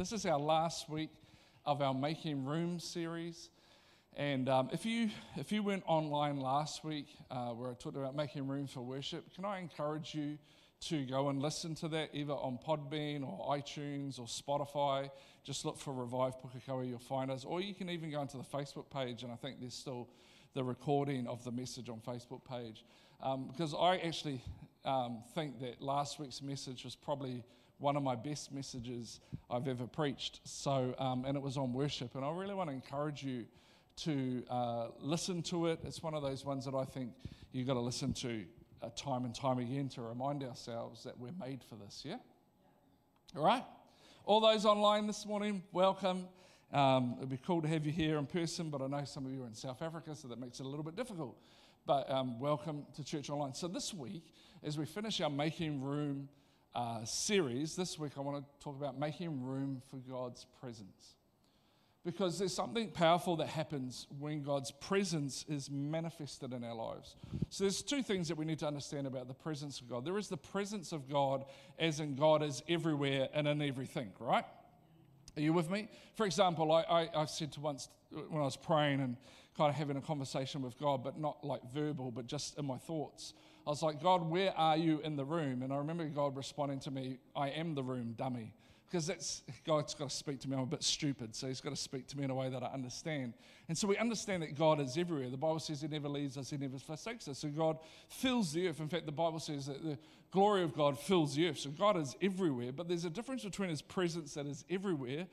This is our last week of our Making Room series. And um, if, you, if you went online last week uh, where I talked about making room for worship, can I encourage you to go and listen to that either on Podbean or iTunes or Spotify? Just look for Revive Pukekohe, you'll find us. Or you can even go into the Facebook page, and I think there's still the recording of the message on Facebook page. Um, because I actually um, think that last week's message was probably one of my best messages I've ever preached. So, um, and it was on worship. And I really want to encourage you to uh, listen to it. It's one of those ones that I think you've got to listen to uh, time and time again to remind ourselves that we're made for this, yeah? All right? All those online this morning, welcome. Um, it'd be cool to have you here in person, but I know some of you are in South Africa, so that makes it a little bit difficult. But um, welcome to Church Online. So, this week, as we finish our Making Room uh, series, this week I want to talk about making room for God's presence. Because there's something powerful that happens when God's presence is manifested in our lives. So there's two things that we need to understand about the presence of God. There is the presence of God, as in God is everywhere and in everything, right? Are you with me? For example, I, I, I said to once when I was praying and kind of having a conversation with God, but not like verbal, but just in my thoughts. I was like, God, where are you in the room? And I remember God responding to me, I am the room, dummy. Because that's, God's got to speak to me. I'm a bit stupid, so He's got to speak to me in a way that I understand. And so we understand that God is everywhere. The Bible says He never leaves us, He never forsakes us. So God fills the earth. In fact, the Bible says that the glory of God fills the earth. So God is everywhere, but there's a difference between His presence that is everywhere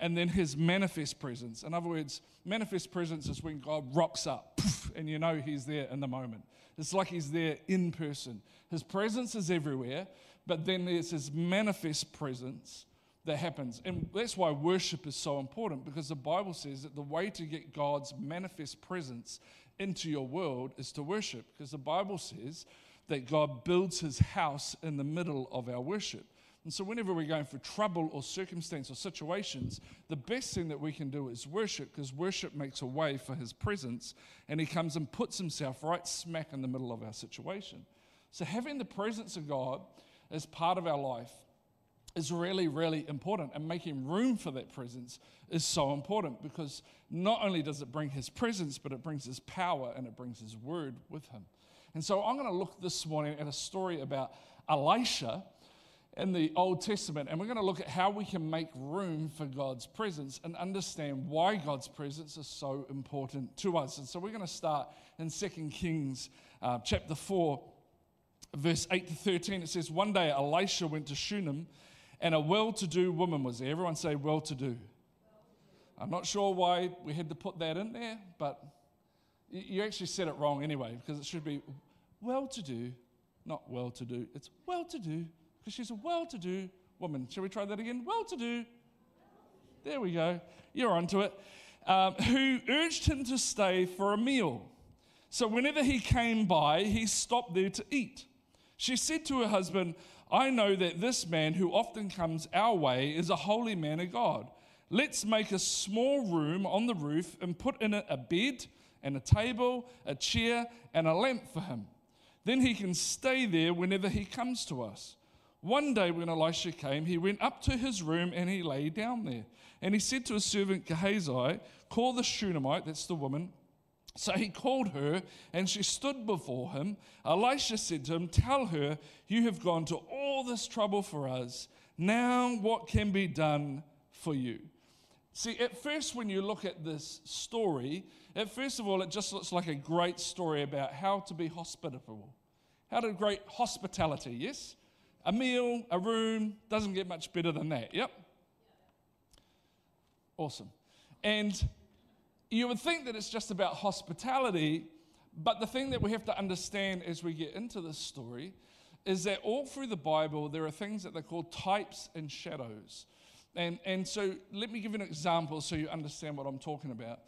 and then his manifest presence. In other words, manifest presence is when God rocks up and you know he's there in the moment. It's like he's there in person. His presence is everywhere, but then there's his manifest presence that happens. And that's why worship is so important because the Bible says that the way to get God's manifest presence into your world is to worship because the Bible says that God builds his house in the middle of our worship. And so, whenever we're going through trouble or circumstance or situations, the best thing that we can do is worship because worship makes a way for his presence and he comes and puts himself right smack in the middle of our situation. So, having the presence of God as part of our life is really, really important. And making room for that presence is so important because not only does it bring his presence, but it brings his power and it brings his word with him. And so, I'm going to look this morning at a story about Elisha in the Old Testament, and we're going to look at how we can make room for God's presence and understand why God's presence is so important to us. And so we're going to start in 2 Kings uh, chapter 4, verse 8 to 13. It says, One day Elisha went to Shunem, and a well to do woman was there. Everyone say, well to do. I'm not sure why we had to put that in there, but you actually said it wrong anyway, because it should be well to do, not well to do. It's well to do because she's a well to do woman. Shall we try that again? Well to do. There we go. You're onto it. Um, who urged him to stay for a meal. So whenever he came by, he stopped there to eat. She said to her husband, I know that this man who often comes our way is a holy man of God. Let's make a small room on the roof and put in it a bed and a table, a chair, and a lamp for him. Then he can stay there whenever he comes to us. One day when Elisha came, he went up to his room and he lay down there. And he said to his servant Gehazi, Call the Shunammite, that's the woman. So he called her, and she stood before him. Elisha said to him, Tell her, you have gone to all this trouble for us. Now what can be done for you? See, at first, when you look at this story, at first of all, it just looks like a great story about how to be hospitable, how to great hospitality, yes? A meal, a room, doesn't get much better than that. Yep. Awesome. And you would think that it's just about hospitality, but the thing that we have to understand as we get into this story is that all through the Bible, there are things that they call types and shadows. And, and so let me give you an example so you understand what I'm talking about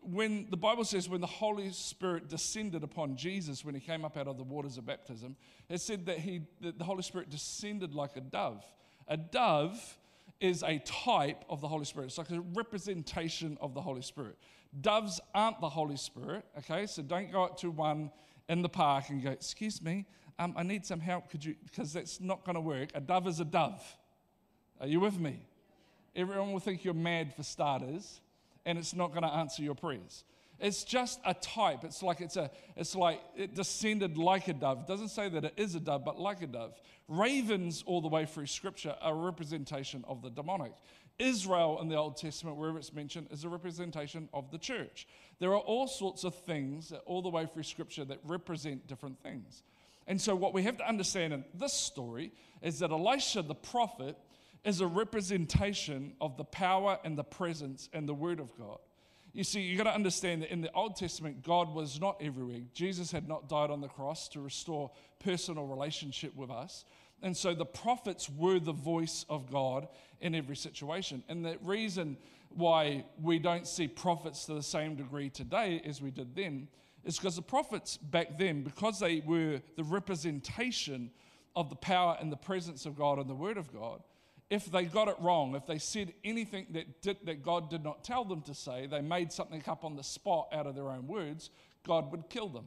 when the Bible says when the Holy Spirit descended upon Jesus when he came up out of the waters of baptism, it said that, he, that the Holy Spirit descended like a dove. A dove is a type of the Holy Spirit. It's like a representation of the Holy Spirit. Doves aren't the Holy Spirit, okay? So don't go up to one in the park and go, Excuse me, um, I need some help. Could you? Because that's not going to work. A dove is a dove. Are you with me? everyone will think you're mad for starters, and it's not going to answer your prayers. It's just a type. It's like it's a it's like it descended like a dove. It doesn't say that it is a dove, but like a dove. Ravens all the way through scripture are a representation of the demonic. Israel in the Old Testament, wherever it's mentioned, is a representation of the church. There are all sorts of things all the way through scripture that represent different things. And so, what we have to understand in this story is that Elisha the prophet is a representation of the power and the presence and the word of God. You see, you've got to understand that in the Old Testament, God was not everywhere. Jesus had not died on the cross to restore personal relationship with us. And so the prophets were the voice of God in every situation. And the reason why we don't see prophets to the same degree today as we did then is because the prophets back then, because they were the representation of the power and the presence of God and the Word of God, if they got it wrong, if they said anything that, did, that God did not tell them to say, they made something up on the spot out of their own words, God would kill them.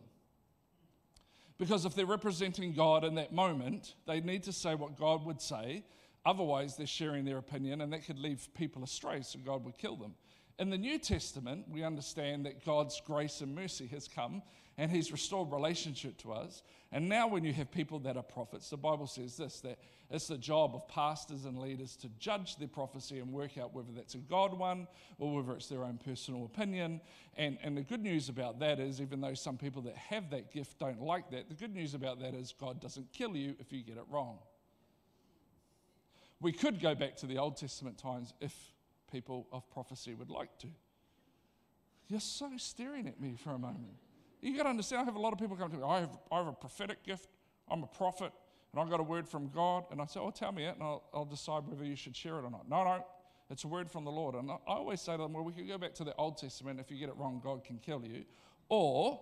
Because if they're representing God in that moment, they need to say what God would say. Otherwise, they're sharing their opinion and that could leave people astray, so God would kill them. In the New Testament, we understand that God's grace and mercy has come and He's restored relationship to us. And now, when you have people that are prophets, the Bible says this that it's the job of pastors and leaders to judge their prophecy and work out whether that's a God one or whether it's their own personal opinion. And, and the good news about that is, even though some people that have that gift don't like that, the good news about that is God doesn't kill you if you get it wrong. We could go back to the Old Testament times if people of prophecy would like to. You're so staring at me for a moment. You got to understand, I have a lot of people come to me, I have, I have a prophetic gift, I'm a prophet, and I've got a word from God. And I say, Oh, tell me it, and I'll, I'll decide whether you should share it or not. No, no, it's a word from the Lord. And I, always say to them, Well, we can go back to the Old Testament. If you get it wrong, God can kill you. Or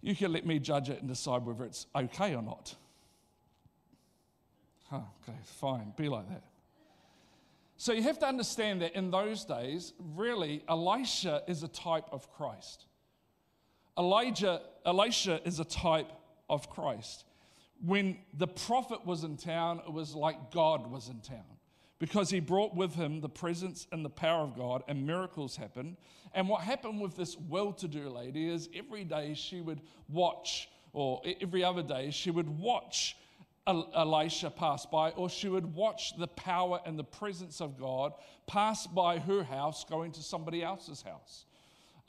you can let me judge it and decide whether it's okay or not. Huh, okay, fine, be like that. So you have to understand that in those days, really, Elisha is a type of Christ. Elijah, Elisha is a type of Christ. When the prophet was in town, it was like God was in town because he brought with him the presence and the power of God, and miracles happened. And what happened with this well to do lady is every day she would watch, or every other day, she would watch Elisha pass by, or she would watch the power and the presence of God pass by her house going to somebody else's house.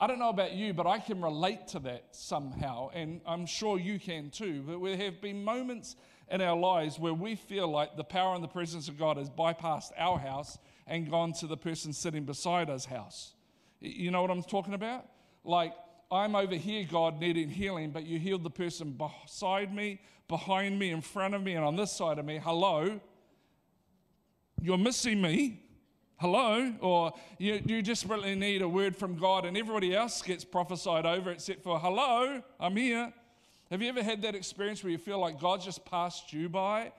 I don't know about you, but I can relate to that somehow, and I'm sure you can too. But there have been moments in our lives where we feel like the power and the presence of God has bypassed our house and gone to the person sitting beside us' house. You know what I'm talking about? Like, I'm over here, God, needing healing, but you healed the person beside me, behind me, in front of me, and on this side of me. Hello? You're missing me. Hello? Or you, you just really need a word from God and everybody else gets prophesied over except for, hello, I'm here. Have you ever had that experience where you feel like God just passed you by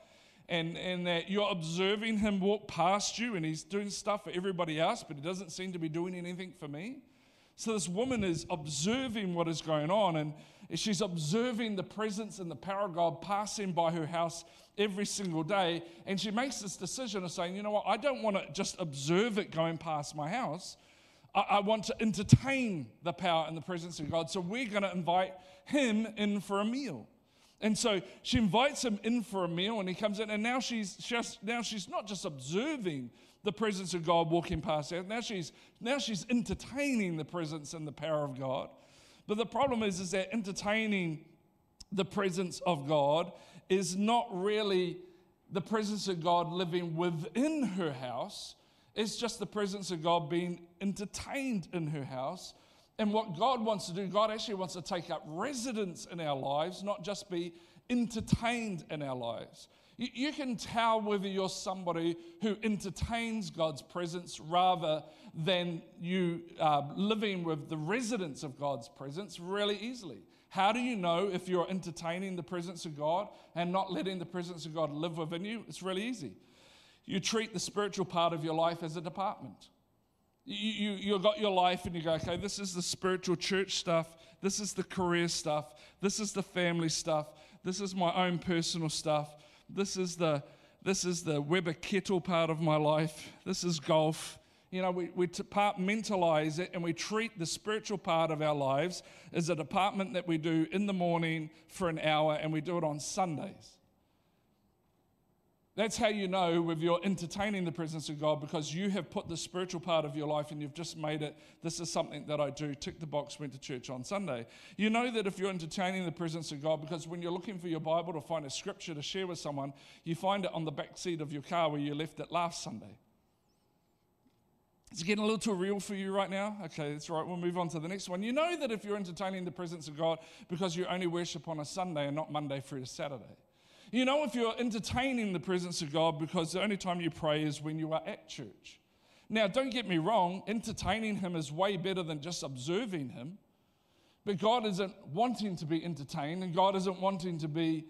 and, and that you're observing Him walk past you and He's doing stuff for everybody else, but He doesn't seem to be doing anything for me? So this woman is observing what is going on and she's observing the presence and the power of God passing by her house every single day. And she makes this decision of saying, you know what, I don't want to just observe it going past my house. I, I want to entertain the power and the presence of God. So we're going to invite him in for a meal. And so she invites him in for a meal, and he comes in, and now she's just now she's not just observing the presence of God walking past her. Now she's now she's entertaining the presence and the power of God. But the problem is, is that entertaining the presence of God is not really the presence of God living within her house. It's just the presence of God being entertained in her house. And what God wants to do, God actually wants to take up residence in our lives, not just be entertained in our lives. You, you can tell whether you're somebody who entertains God's presence rather than you uh, living with the residence of God's presence really easily. How do you know if you're entertaining the presence of God and not letting the presence of God live within you? It's really easy. You treat the spiritual part of your life as a department. You, you, you got your life and you go, okay, this is the spiritual church stuff. This is the career stuff. This is the family stuff. This is my own personal stuff. This is the, this is the Weber kettle part of my life. This is golf. You know, we, we compartmentalize it and we treat the spiritual part of our lives as a department that we do in the morning for an hour and we do it on Sundays. That's how you know if you're entertaining the presence of God because you have put the spiritual part of your life and you've just made it, this is something that I do, tick the box, went to church on Sunday. You know that if you're entertaining the presence of God because when you're looking for your Bible to find a scripture to share with someone, you find it on the back seat of your car where you left it last Sunday. Is it getting a little too real for you right now? Okay, that's right. We'll move on to the next one. You know that if you're entertaining the presence of God because you only worship on a Sunday and not Monday through to Saturday. You know, if you're entertaining the presence of God because the only time you pray is when you are at church. Now, don't get me wrong, entertaining Him is way better than just observing Him. But God isn't wanting to be entertained and God isn't wanting to be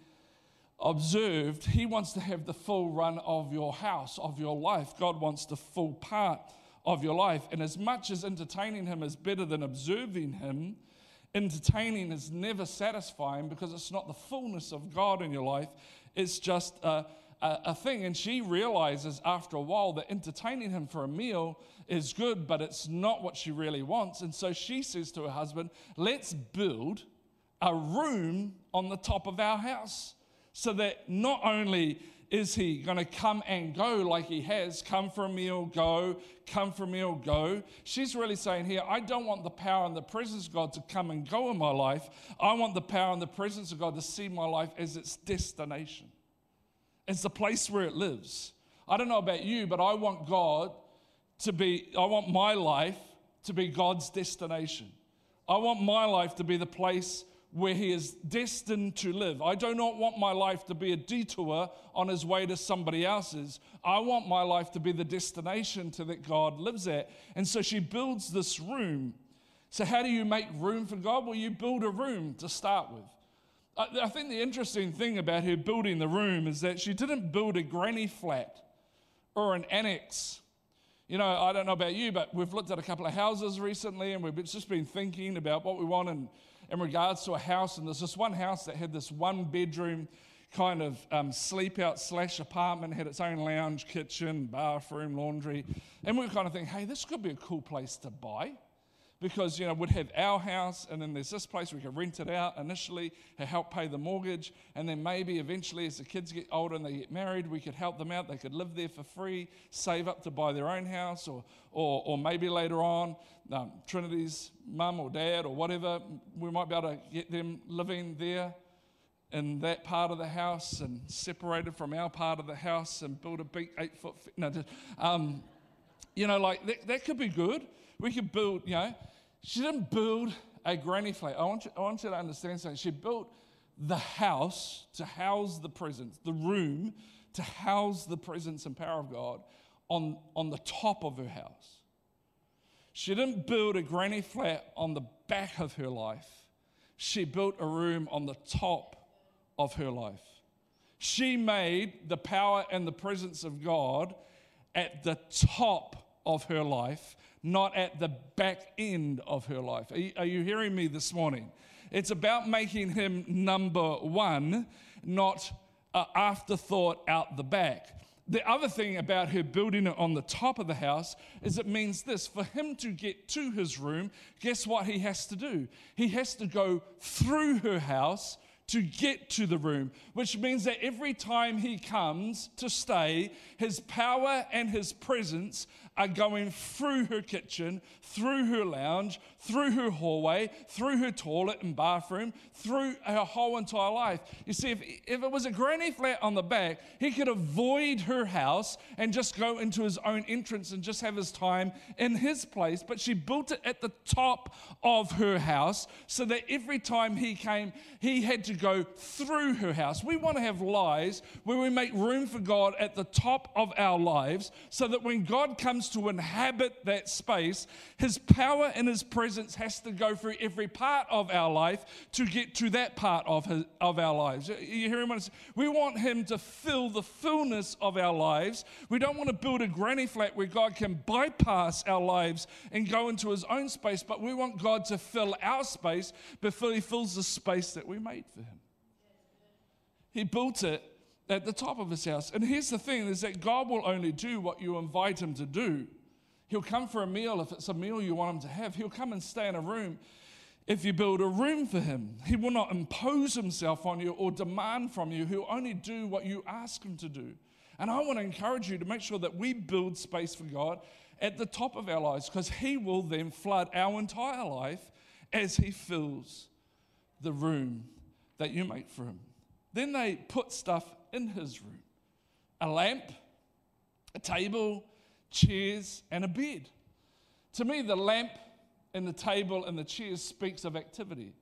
observed. He wants to have the full run of your house, of your life. God wants the full part of your life. And as much as entertaining Him is better than observing Him, entertaining is never satisfying because it's not the fullness of God in your life. It's just a, a, a, thing. And she realizes after a while that entertaining him for a meal is good, but it's not what she really wants. And so she says to her husband, Let's build a room on the top of our house so that not only is he going to come and go like he has? Come for a meal, go, come for a meal, go. She's really saying here, I don't want the power and the presence of God to come and go in my life. I want the power and the presence of God to see my life as its destination. It's the place where it lives. I don't know about you, but I want God to be, I want my life to be God's destination. I want my life to be the place where he is destined to live. I do not want my life to be a detour on his way to somebody else's. I want my life to be the destination to that God lives at. And so she builds this room. So, how do you make room for God? Well, you build a room to start with. I think the interesting thing about her building the room is that she didn't build a granny flat or an annex. You know, I don't know about you, but we've looked at a couple of houses recently and we've just been thinking about what we want and in regards to a house. And there's this one house that had this one bedroom kind of um, sleep out slash apartment, had its own lounge, kitchen, bathroom, laundry. And we were kind of thinking, hey, this could be a cool place to buy because you know we'd have our house and then there's this place we could rent it out initially to help pay the mortgage. And then maybe eventually as the kids get older and they get married we could help them out. They could live there for free save up to buy their own house or or, or maybe later on um, trinity's mum or dad or whatever we might be able to get them living there in that part of the house and separated from our part of the house and build a big eight foot no, um, you know like that, that could be good we could build you know she didn't build a granny flat. I want, you, I want you to understand something. She built the house to house the presence, the room to house the presence and power of God on, on the top of her house. She didn't build a granny flat on the back of her life. She built a room on the top of her life. She made the power and the presence of God at the top of her life not at the back end of her life. Are you, are you hearing me this morning? It's about making him number one, not an afterthought out the back. The other thing about her building it on the top of the house is it means this for him to get to his room, guess what he has to do? He has to go through her house to get to the room, which means that every time he comes to stay, his power and his presence are going through her kitchen, through her lounge, through her hallway, through her toilet and bathroom, through her whole entire life. You see, if, if it was a granny flat on the back, he could avoid her house and just go into his own entrance and just have his time in his place. But she built it at the top of her house so that every time he came, he had to go through her house. We want to have lives where we make room for God at the top of our lives so that when God comes comes to inhabit that space, his power and his presence has to go through every part of our life to get to that part of, his, of our lives. You hear him? We want him to fill the fullness of our lives. We don't want to build a granny flat where God can bypass our lives and go into his own space, but we want God to fill our space before he fills the space that we made for him. He built it at the top of his house. And here's the thing is that God will only do what you invite him to do. He'll come for a meal if it's a meal you want him to have. He'll come and stay in a room if you build a room for him. He will not impose himself on you or demand from you. He'll only do what you ask him to do. And I want to encourage you to make sure that we build space for God at the top of our lives because he will then flood our entire life as he fills the room that you make for him. Then they put stuff in his room a lamp, a table, chairs, and a bed. To me, the lamp and the table and the chairs speaks of activity.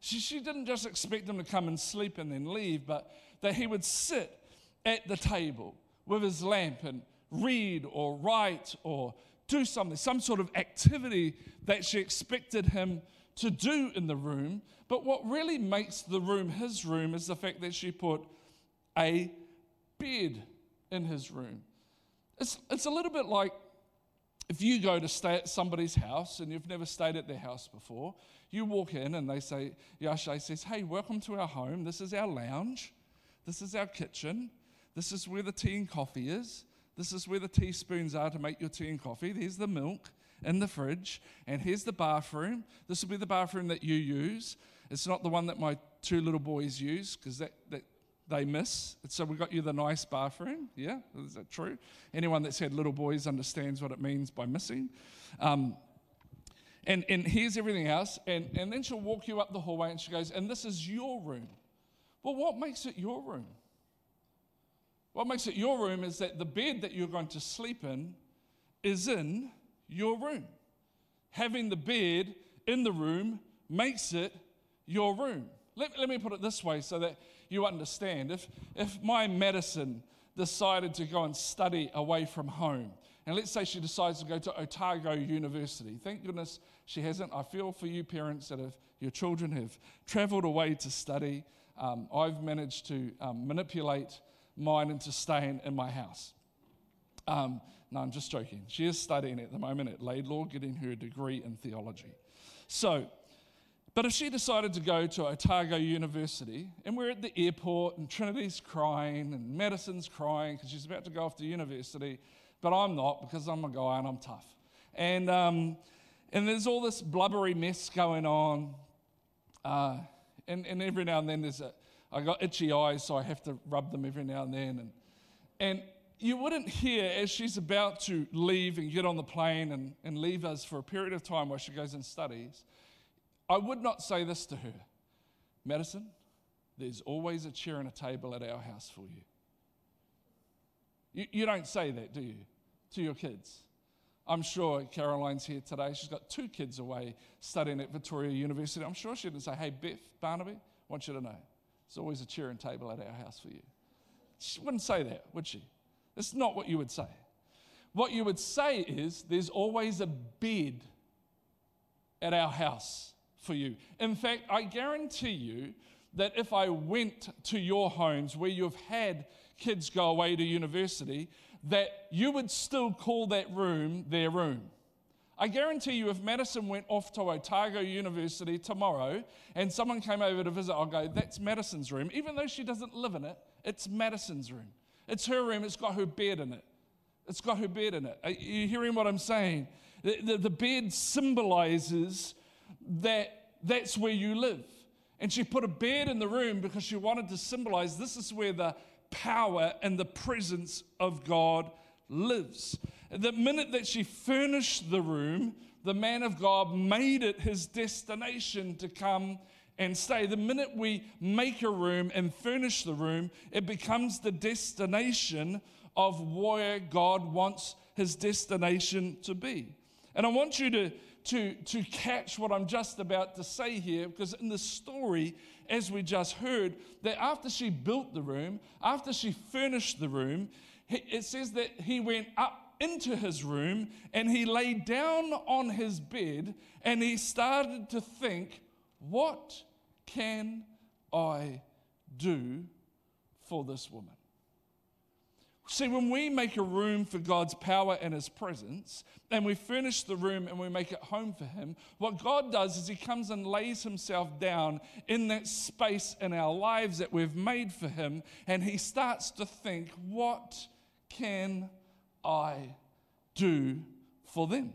She, she didn't just expect him to come and sleep and then leave, but that he would sit at the table with his lamp and read or write or do something, some sort of activity that she expected him to do in the room. But what really makes the room his room is the fact that she put a bed in his room. It's, it's a little bit like if you go to stay at somebody's house and you've never stayed at their house before, you walk in and they say, Yashay says, Hey, welcome to our home. This is our lounge. This is our kitchen. This is where the tea and coffee is. This is where the teaspoons are to make your tea and coffee. There's the milk in the fridge. And here's the bathroom. This will be the bathroom that you use. It's not the one that my two little boys use because that, that they miss. So we got you the nice bathroom. Yeah, is that true? Anyone that's had little boys understands what it means by missing. Um, and, and here's everything else. And, and then she'll walk you up the hallway and she goes, And this is your room. Well, what makes it your room? What makes it your room is that the bed that you're going to sleep in is in your room. Having the bed in the room makes it your room. Let, let me put it this way so that you understand. If, if my Madison decided to go and study away from home, and let's say she decides to go to Otago University, thank goodness she hasn't. I feel for you parents that have your children have traveled away to study. Um, I've managed to um, manipulate mine into staying in my house. Um, no, I'm just joking. She is studying at the moment at Laidlaw, getting her degree in theology. So, but if she decided to go to Otago University and we're at the airport and Trinity's crying and Madison's crying because she's about to go off to university, but I'm not because I'm a guy and I'm tough. And, um, and there's all this blubbery mess going on. Uh, and, and every now and then there's a, I got itchy eyes, so I have to rub them every now and then. And, and you wouldn't hear as she's about to leave and get on the plane and, and leave us for a period of time while she goes and studies, I would not say this to her Madison, there's always a chair and a table at our house for you. You, you don't say that, do you, to your kids? I'm sure Caroline's here today. She's got two kids away studying at Victoria University. I'm sure she didn't say, Hey, Beth, Barnaby, I want you to know there's always a chair and table at our house for you. She wouldn't say that, would she? That's not what you would say. What you would say is, there's always a bed at our house for you. In fact, I guarantee you that if I went to your homes where you've had kids go away to university, that you would still call that room their room. I guarantee you, if Madison went off to Otago University tomorrow and someone came over to visit, I'll go, that's Madison's room. Even though she doesn't live in it, it's Madison's room. It's her room, it's got her bed in it. It's got her bed in it. Are you hearing what I'm saying? The, the, the bed symbolizes that that's where you live. And she put a bed in the room because she wanted to symbolize this is where the power and the presence of God lives. The minute that she furnished the room, the man of God made it his destination to come and stay. The minute we make a room and furnish the room, it becomes the destination of where God wants his destination to be. And I want you to, to, to catch what I'm just about to say here, because in the story, as we just heard, that after she built the room, after she furnished the room, it says that he went up into his room and he lay down on his bed and he started to think, What can I do for this woman? See, when we make a room for God's power and His presence, and we furnish the room and we make it home for Him, what God does is He comes and lays Himself down in that space in our lives that we've made for Him, and He starts to think, What can I do for them?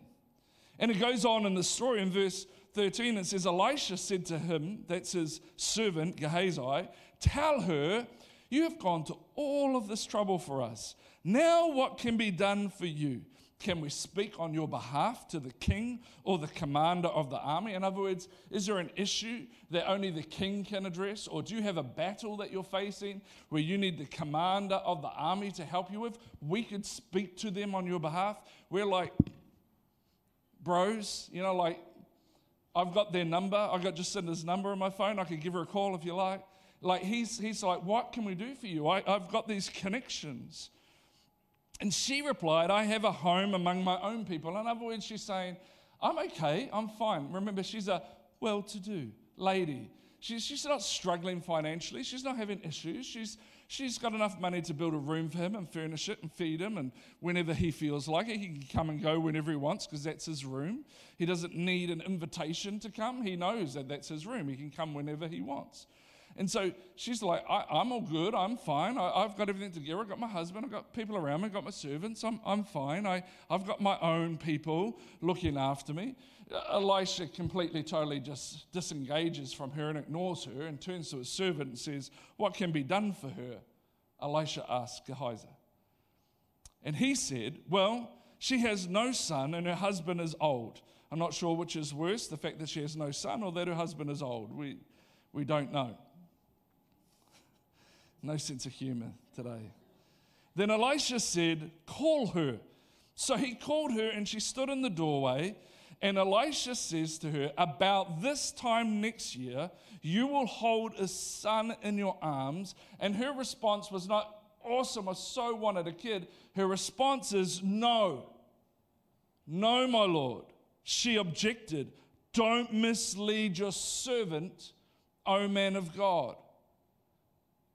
And it goes on in the story in verse 13, it says, Elisha said to him, that's his servant Gehazi, Tell her, you have gone to all of this trouble for us. Now, what can be done for you? Can we speak on your behalf to the king or the commander of the army? In other words, is there an issue that only the king can address? Or do you have a battle that you're facing where you need the commander of the army to help you with? We could speak to them on your behalf. We're like bros, you know, like I've got their number. I've got Jacinda's number on my phone. I could give her a call if you like. Like, he's, he's like, What can we do for you? I, I've got these connections. And she replied, I have a home among my own people. In other words, she's saying, I'm okay, I'm fine. Remember, she's a well to do lady. She's, she's not struggling financially, she's not having issues. She's, she's got enough money to build a room for him and furnish it and feed him. And whenever he feels like it, he can come and go whenever he wants because that's his room. He doesn't need an invitation to come, he knows that that's his room. He can come whenever he wants. And so she's like, I, am all good. I'm fine. I, have got everything together. I've got my husband. I've got people around me. I've got my servants. I'm, I'm fine. I, I've got my own people looking after me. Uh, Elisha completely, totally just disengages from her and ignores her and turns to his servant and says, What can be done for her? Elisha asked Gehazi. And he said, Well, she has no son and her husband is old. I'm not sure which is worse, the fact that she has no son or that her husband is old. We, we don't know. No sense of humor today. Then Elisha said, Call her. So he called her, and she stood in the doorway. And Elisha says to her, About this time next year, you will hold a son in your arms. And her response was not awesome, I so wanted a kid. Her response is, No. No, my Lord. She objected, Don't mislead your servant, O man of God.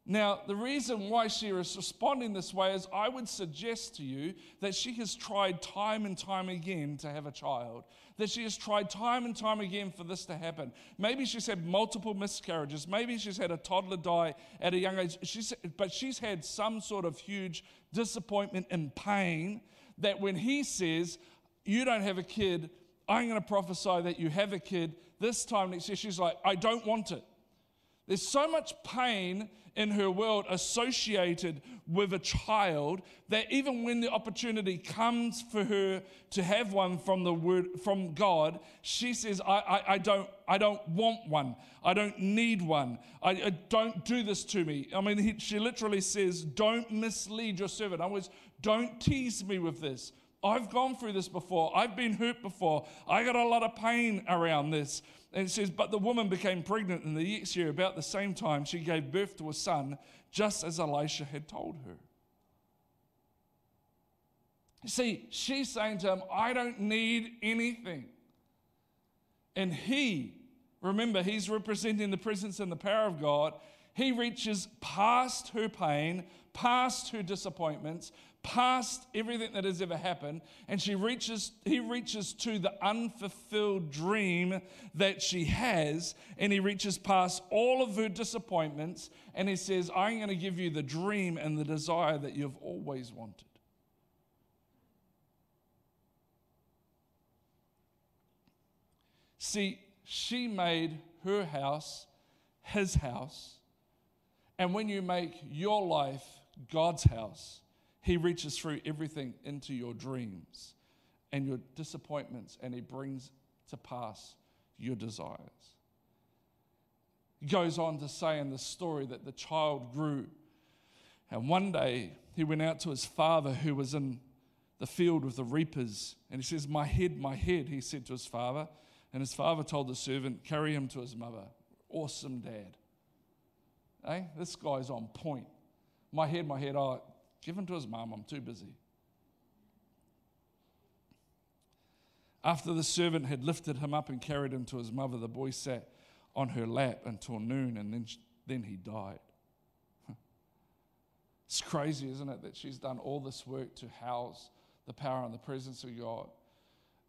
Now, the reason why she is responding this way is I would suggest to you that she has tried time and time again to have a child, that she has tried time and time again for this to happen. Maybe she's had multiple miscarriages, maybe she's had a toddler die at a young age, she's, but she's had some sort of huge disappointment and pain that when he says, You don't have a kid, I'm going to prophesy that you have a kid this time next year, she's like, I don't want it. There's so much pain in her world associated with a child that even when the opportunity comes for her to have one from the word from God, she says, I, I, I don't, I don't want one. I don't need one. I, I don't do this to me. I mean, he, she literally says, Don't mislead your servant. Other words, don't tease me with this. I've gone through this before. I've been hurt before. I got a lot of pain around this. And it says, But the woman became pregnant in the next year, about the same time, she gave birth to a son, just as Elisha had told her. See, she's saying to him, I don't need anything. And he, remember, he's representing the presence and the power of God. He reaches past her pain, past her disappointments, past everything that has ever happened and she reaches he reaches to the unfulfilled dream that she has and he reaches past all of her disappointments and he says i'm going to give you the dream and the desire that you've always wanted. See she made her house his house and when you make your life god's house he reaches through everything into your dreams and your disappointments, and He brings to pass your desires. He goes on to say in the story that the child grew, and one day he went out to his father who was in the field with the reapers, and he says, My head, my head, he said to his father. And his father told the servant, Carry him to his mother. Awesome dad. Hey, eh? this guy's on point. My head, my head, oh, Give him to his mom. I'm too busy. After the servant had lifted him up and carried him to his mother, the boy sat on her lap until noon and then, then he died. It's crazy, isn't it, that she's done all this work to house the power and the presence of God.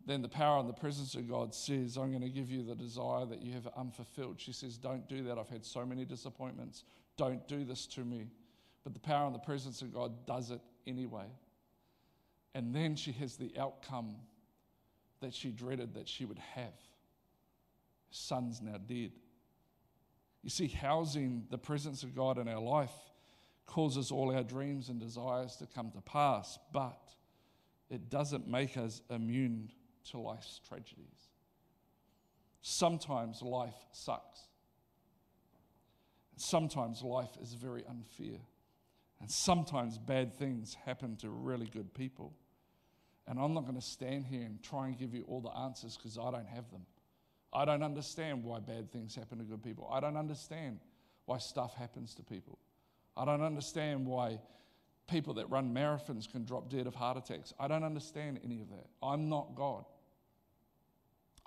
Then the power and the presence of God says, I'm going to give you the desire that you have unfulfilled. She says, Don't do that. I've had so many disappointments. Don't do this to me. But the power and the presence of God does it anyway. And then she has the outcome that she dreaded that she would have. Her Son's now dead. You see, housing the presence of God in our life causes all our dreams and desires to come to pass, but it doesn't make us immune to life's tragedies. Sometimes life sucks. Sometimes life is very unfair. And sometimes bad things happen to really good people. And I'm not going to stand here and try and give you all the answers because I don't have them. I don't understand why bad things happen to good people. I don't understand why stuff happens to people. I don't understand why people that run marathons can drop dead of heart attacks. I don't understand any of that. I'm not God.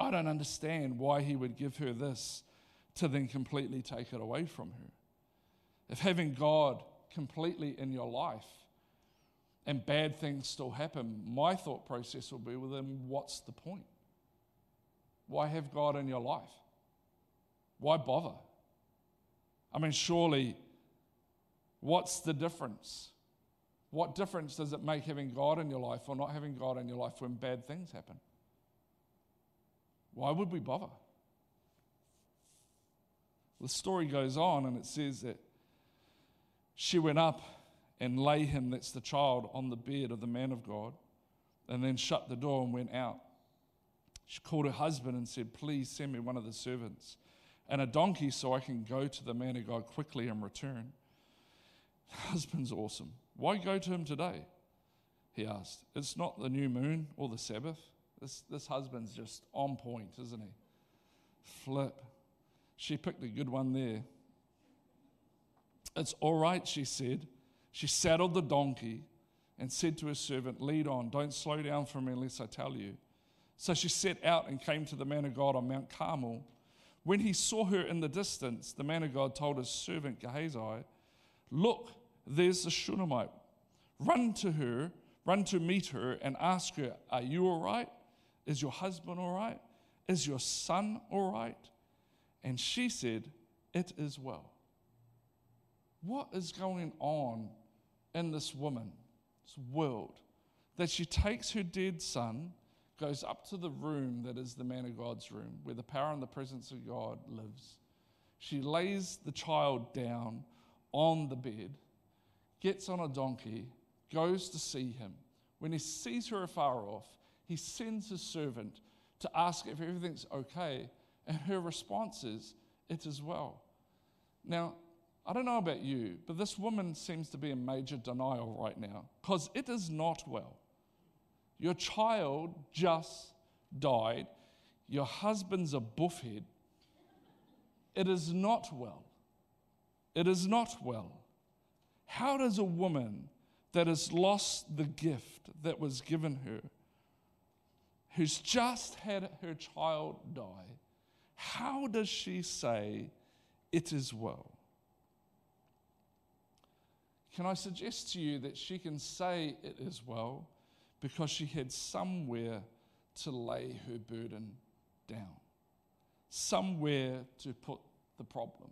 I don't understand why He would give her this to then completely take it away from her. If having God completely in your life and bad things still happen, my thought process will be well, then what's the point? Why have God in your life? Why bother? I mean, surely, what's the difference? What difference does it make having God in your life or not having God in your life when bad things happen? Why would we bother? The story goes on and it says that she went up and lay him, that's the child, on the bed of the man of God, and then shut the door and went out. She called her husband and said, Please send me one of the servants and a donkey so I can go to the man of God quickly and return. The husband's awesome. Why go to him today? He asked. It's not the new moon or the Sabbath. This, this husband's just on point, isn't he? Flip. She picked a good one there. It's all right, she said. She saddled the donkey and said to her servant, Lead on, don't slow down for me unless I tell you. So she set out and came to the man of God on Mount Carmel. When he saw her in the distance, the man of God told his servant Gehazi, Look, there's the Shunammite. Run to her, run to meet her, and ask her, Are you all right? Is your husband all right? Is your son all right? And she said, It is well. What is going on in this woman's world that she takes her dead son? goes up to the room that is the man of God's room, where the power and the presence of God lives. She lays the child down on the bed, gets on a donkey, goes to see him. When he sees her afar off, he sends his servant to ask if everything's okay, and her response is, It is well. Now, I don't know about you, but this woman seems to be in major denial right now because it is not well. Your child just died. Your husband's a buffhead. It is not well. It is not well. How does a woman that has lost the gift that was given her, who's just had her child die, how does she say, It is well? Can I suggest to you that she can say it is well because she had somewhere to lay her burden down, somewhere to put the problem,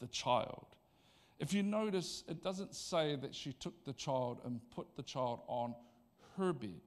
the child. If you notice, it doesn't say that she took the child and put the child on her bed.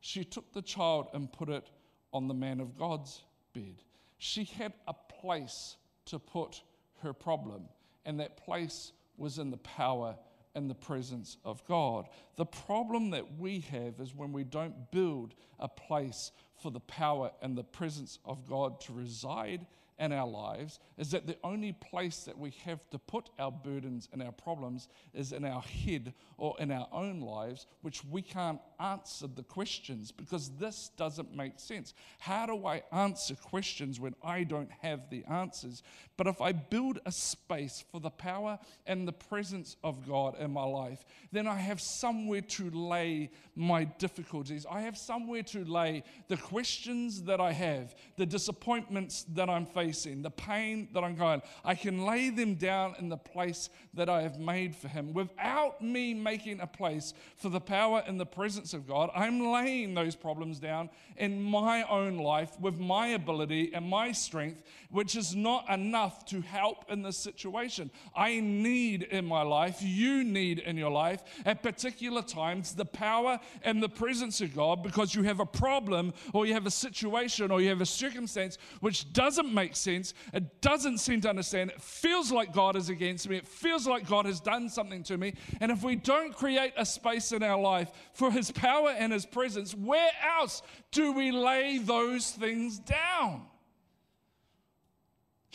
She took the child and put it on the man of God's bed. She had a place to put her problem, and that place was in the power in the presence of God. The problem that we have is when we don't build a place for the power and the presence of God to reside in our lives is that the only place that we have to put our burdens and our problems is in our head or in our own lives, which we can't answer the questions because this doesn't make sense. How do I answer questions when I don't have the answers? But if I build a space for the power and the presence of God in my life, then I have somewhere to lay my difficulties. I have somewhere to lay the questions that I have, the disappointments that I'm facing facing, the pain that I'm going, I can lay them down in the place that I have made for him. Without me making a place for the power and the presence of God, I'm laying those problems down in my own life with my ability and my strength, which is not enough to help in this situation. I need in my life, you need in your life, at particular times, the power and the presence of God because you have a problem or you have a situation or you have a circumstance which doesn't make sense. It doesn't seem to understand. It feels like God is against me. It feels like God has done something to me. And if we don't create a space in our life for His power and His presence, where else do we lay those things down?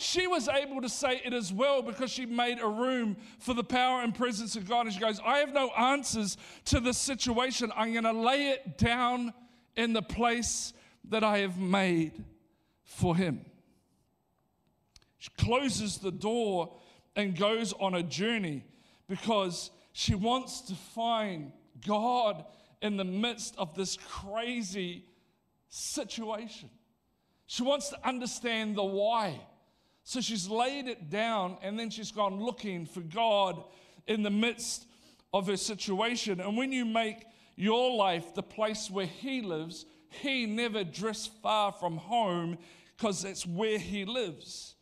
She was able to say it as well because she made a room for the power and presence of God. And she goes, I have no answers to this situation. I'm going to lay it down in the place that I have made for him. She closes the door and goes on a journey because she wants to find God in the midst of this crazy situation. She wants to understand the why. So she's laid it down and then she's gone looking for God in the midst of her situation. And when you make your life the place where He lives, He never drifts far from home because that's where He lives.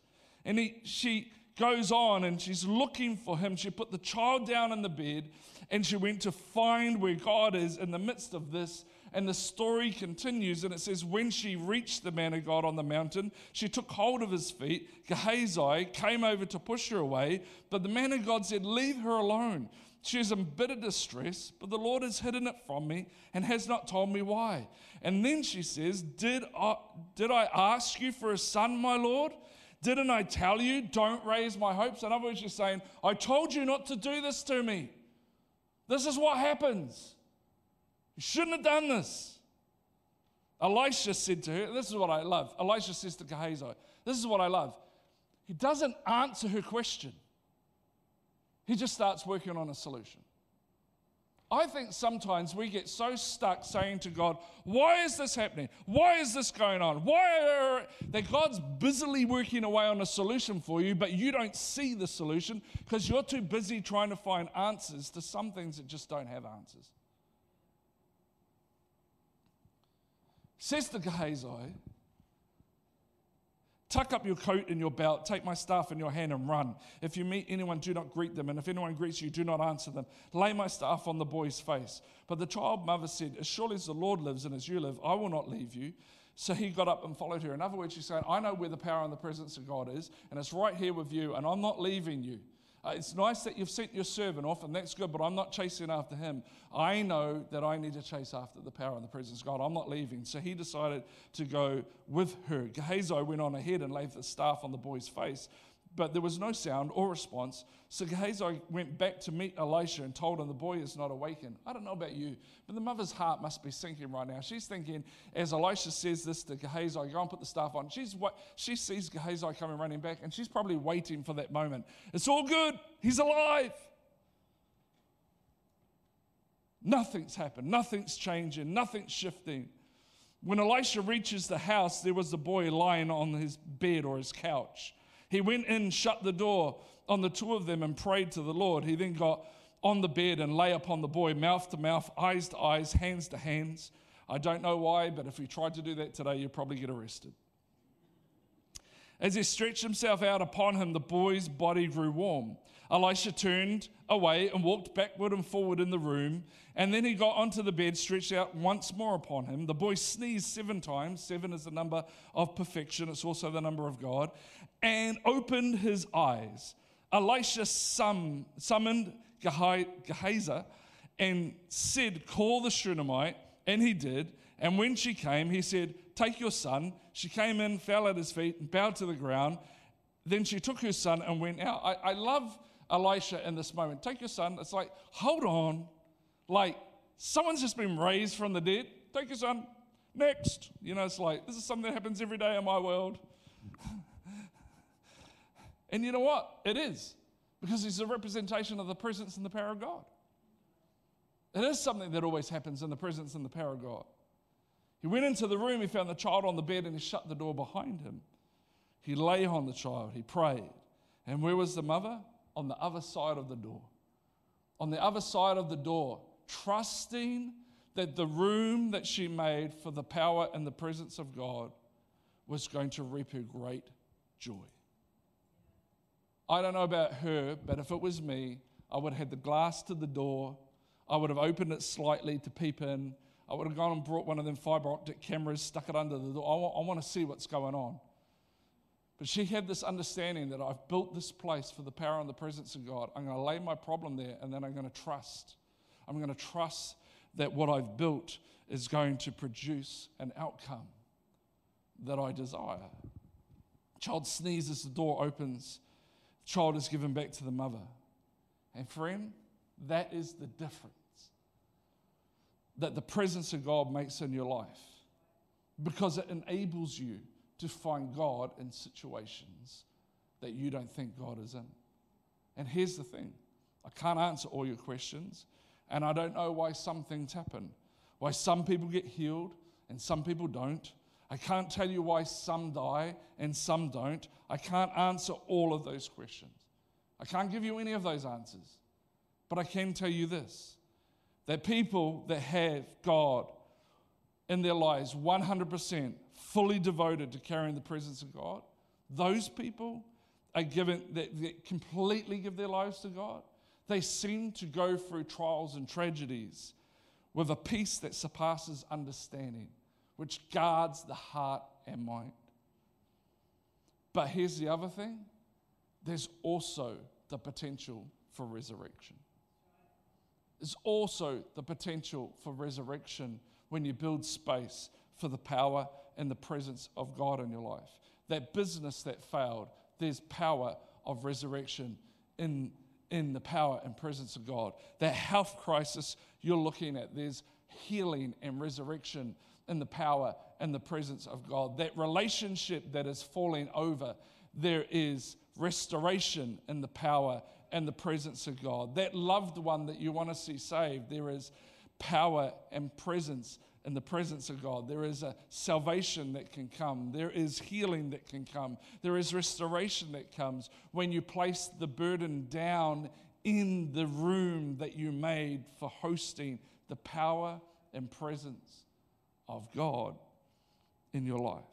And he, she goes on and she's looking for Him. She put the child down in the bed and she went to find where God is in the midst of this and the story continues, and it says, When she reached the man of God on the mountain, she took hold of his feet. Gehazi came over to push her away, but the man of God said, Leave her alone. She is in bitter distress, but the Lord has hidden it from me and has not told me why. And then she says, Did I, did I ask you for a son, my Lord? Didn't I tell you, don't raise my hopes? In other words, she's saying, I told you not to do this to me. This is what happens. You shouldn't have done this. Elisha said to her, This is what I love. Elisha says to Gehazi, This is what I love. He doesn't answer her question, he just starts working on a solution. I think sometimes we get so stuck saying to God, Why is this happening? Why is this going on? Why that God's busily working away on a solution for you, but you don't see the solution because you're too busy trying to find answers to some things that just don't have answers. Says to Gehazi, Tuck up your coat and your belt, take my staff in your hand, and run. If you meet anyone, do not greet them, and if anyone greets you, do not answer them. Lay my staff on the boy's face. But the child mother said, As surely as the Lord lives and as you live, I will not leave you. So he got up and followed her. In other words, she's saying, I know where the power and the presence of God is, and it's right here with you, and I'm not leaving you. Uh, it's nice that you've sent your servant off, and that's good, but I'm not chasing after him. I know that I need to chase after the power and the presence of God. I'm not leaving. So he decided to go with her. Gehazi went on ahead and laid the staff on the boy's face. But there was no sound or response. So Gehazi went back to meet Elisha and told him the boy is not awakened. I don't know about you, but the mother's heart must be sinking right now. She's thinking, as Elisha says this to Gehazi, go and put the staff on. She's she sees Gehazi coming running back, and she's probably waiting for that moment. It's all good. He's alive. Nothing's happened. Nothing's changing. Nothing's shifting. When Elisha reaches the house, there was the boy lying on his bed or his couch. He went in, shut the door on the two of them, and prayed to the Lord. He then got on the bed and lay upon the boy, mouth to mouth, eyes to eyes, hands to hands. I don't know why, but if he tried to do that today, you'd probably get arrested. As he stretched himself out upon him, the boy's body grew warm. Elisha turned away and walked backward and forward in the room. And then he got onto the bed, stretched out once more upon him. The boy sneezed seven times. Seven is the number of perfection, it's also the number of God and opened his eyes. Elisha sum, summoned Gehazi and said, Call the Shunammite. And he did. And when she came, he said, Take your son. She came in, fell at his feet, and bowed to the ground. Then she took her son and went out. I, I love Elisha in this moment. Take your son. It's like, hold on. Like, someone's just been raised from the dead. Take your son. Next. You know, it's like, this is something that happens every day in my world. And you know what? It is, because he's a representation of the presence and the power of God. It is something that always happens in the presence and the power of God. He went into the room, he found the child on the bed, and he shut the door behind him. He lay on the child, he prayed. And where was the mother? On the other side of the door. On the other side of the door, trusting that the room that she made for the power and the presence of God was going to reap her great joy. I don't know about her, but if it was me, I would have had the glass to the door. I would have opened it slightly to peep in. I would have gone and brought one of them fiber optic cameras, stuck it under the door. I want, I want to see what's going on. But she had this understanding that I've built this place for the power and the presence of God. I'm going to lay my problem there and then I'm going to trust. I'm going to trust that what I've built is going to produce an outcome that I desire. Child sneezes, the door opens, child is given back to the mother. And friend, that is the difference that the presence of God makes in your life because it enables you to find God in situations that you don't think God is in. And here's the thing I can't answer all your questions, and I don't know why some things happen, why some people get healed and some people don't. I can't tell you why some die and some don't. I can't answer all of those questions. I can't give you any of those answers. But I can tell you this that people that have God in their lives 100% fully devoted to carrying the presence of God, those people are given that, that completely give their lives to God. They seem to go through trials and tragedies with a peace that surpasses understanding, which guards the heart and mind. But here's the other thing there's also the potential for resurrection. There's also the potential for resurrection when you build space for the power and the presence of God in your life. That business that failed, there's power of resurrection in, in the power and presence of God. That health crisis you're looking at, there's healing and resurrection in the power and the presence of God. That relationship that is falling over, there is restoration in the power and the presence of God. That loved one that you want to see saved, there is power and presence in the presence of God. There is a salvation that can come. There is healing that can come. There is restoration that comes when you place the burden down in the room that you made for hosting the power and presence of God in your life.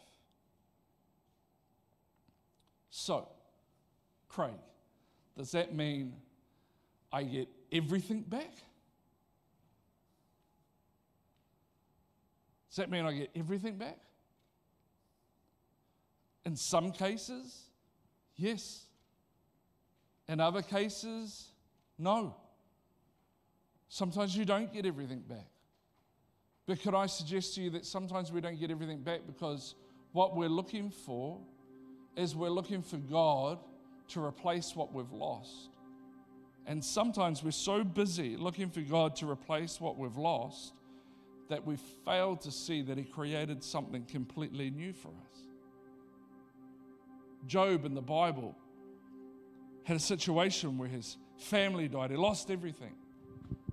So, Craig, does that mean I get everything back? Does that mean I get everything back? In some cases, yes. In other cases, no. Sometimes you don't get everything back. But could I suggest to you that sometimes we don't get everything back because what we're looking for is we're looking for God to replace what we've lost. And sometimes we're so busy looking for God to replace what we've lost that we fail to see that He created something completely new for us. Job in the Bible had a situation where his family died, he lost everything,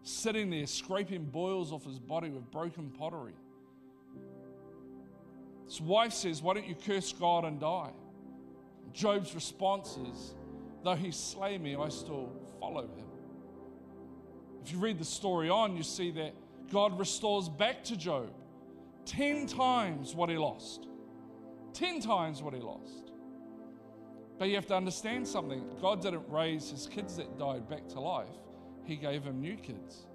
sitting there scraping boils off his body with broken pottery. His wife says, Why don't you curse God and die? Job's response is, Though he slay me, I still follow him. If you read the story on, you see that God restores back to Job 10 times what he lost. 10 times what he lost. But you have to understand something God didn't raise his kids that died back to life, He gave him new kids.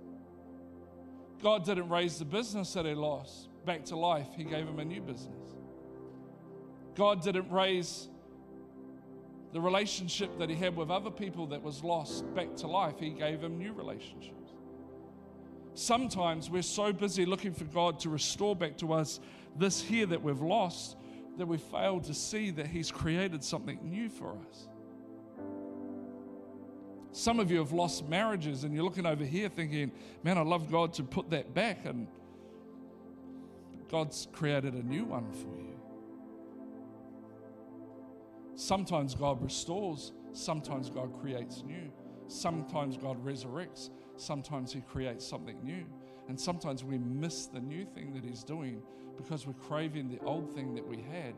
God didn't raise the business that he lost back to life, He gave him a new business. God didn't raise the relationship that he had with other people that was lost back to life, he gave him new relationships. Sometimes we're so busy looking for God to restore back to us this here that we've lost that we fail to see that He's created something new for us. Some of you have lost marriages and you're looking over here thinking, man, I love God to put that back. And God's created a new one for you. Sometimes God restores, sometimes God creates new, sometimes God resurrects, sometimes He creates something new. And sometimes we miss the new thing that He's doing because we're craving the old thing that we had.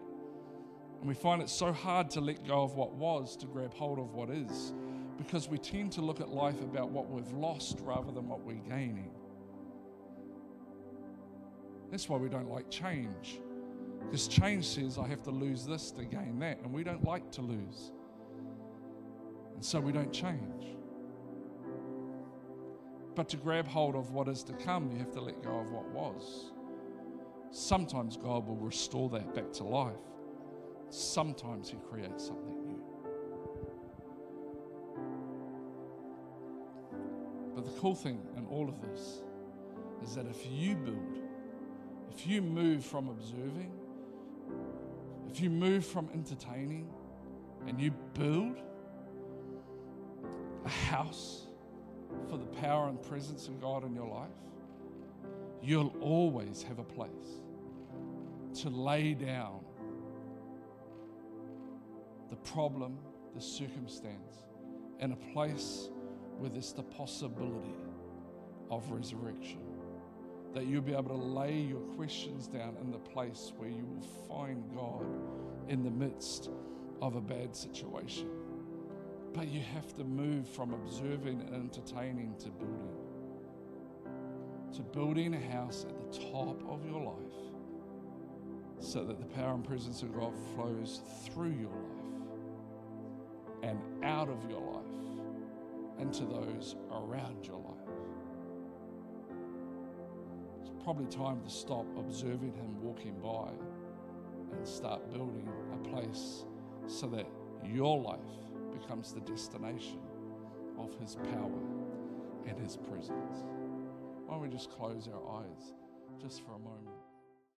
And we find it so hard to let go of what was to grab hold of what is because we tend to look at life about what we've lost rather than what we're gaining. That's why we don't like change. Because change says I have to lose this to gain that, and we don't like to lose. And so we don't change. But to grab hold of what is to come, you have to let go of what was. Sometimes God will restore that back to life. Sometimes He creates something new. But the cool thing in all of this is that if you build, if you move from observing, if you move from entertaining, and you build a house for the power and presence of God in your life, you'll always have a place to lay down the problem, the circumstance, and a place where there's the possibility of resurrection. That you'll be able to lay your questions down in the place where you will find God in the midst of a bad situation. But you have to move from observing and entertaining to building. To building a house at the top of your life so that the power and presence of God flows through your life and out of your life and to those around your life. It's probably time to stop observing Him walking by and start building a place so that your life becomes the destination of His power and His presence. Why don't we just close our eyes just for a moment?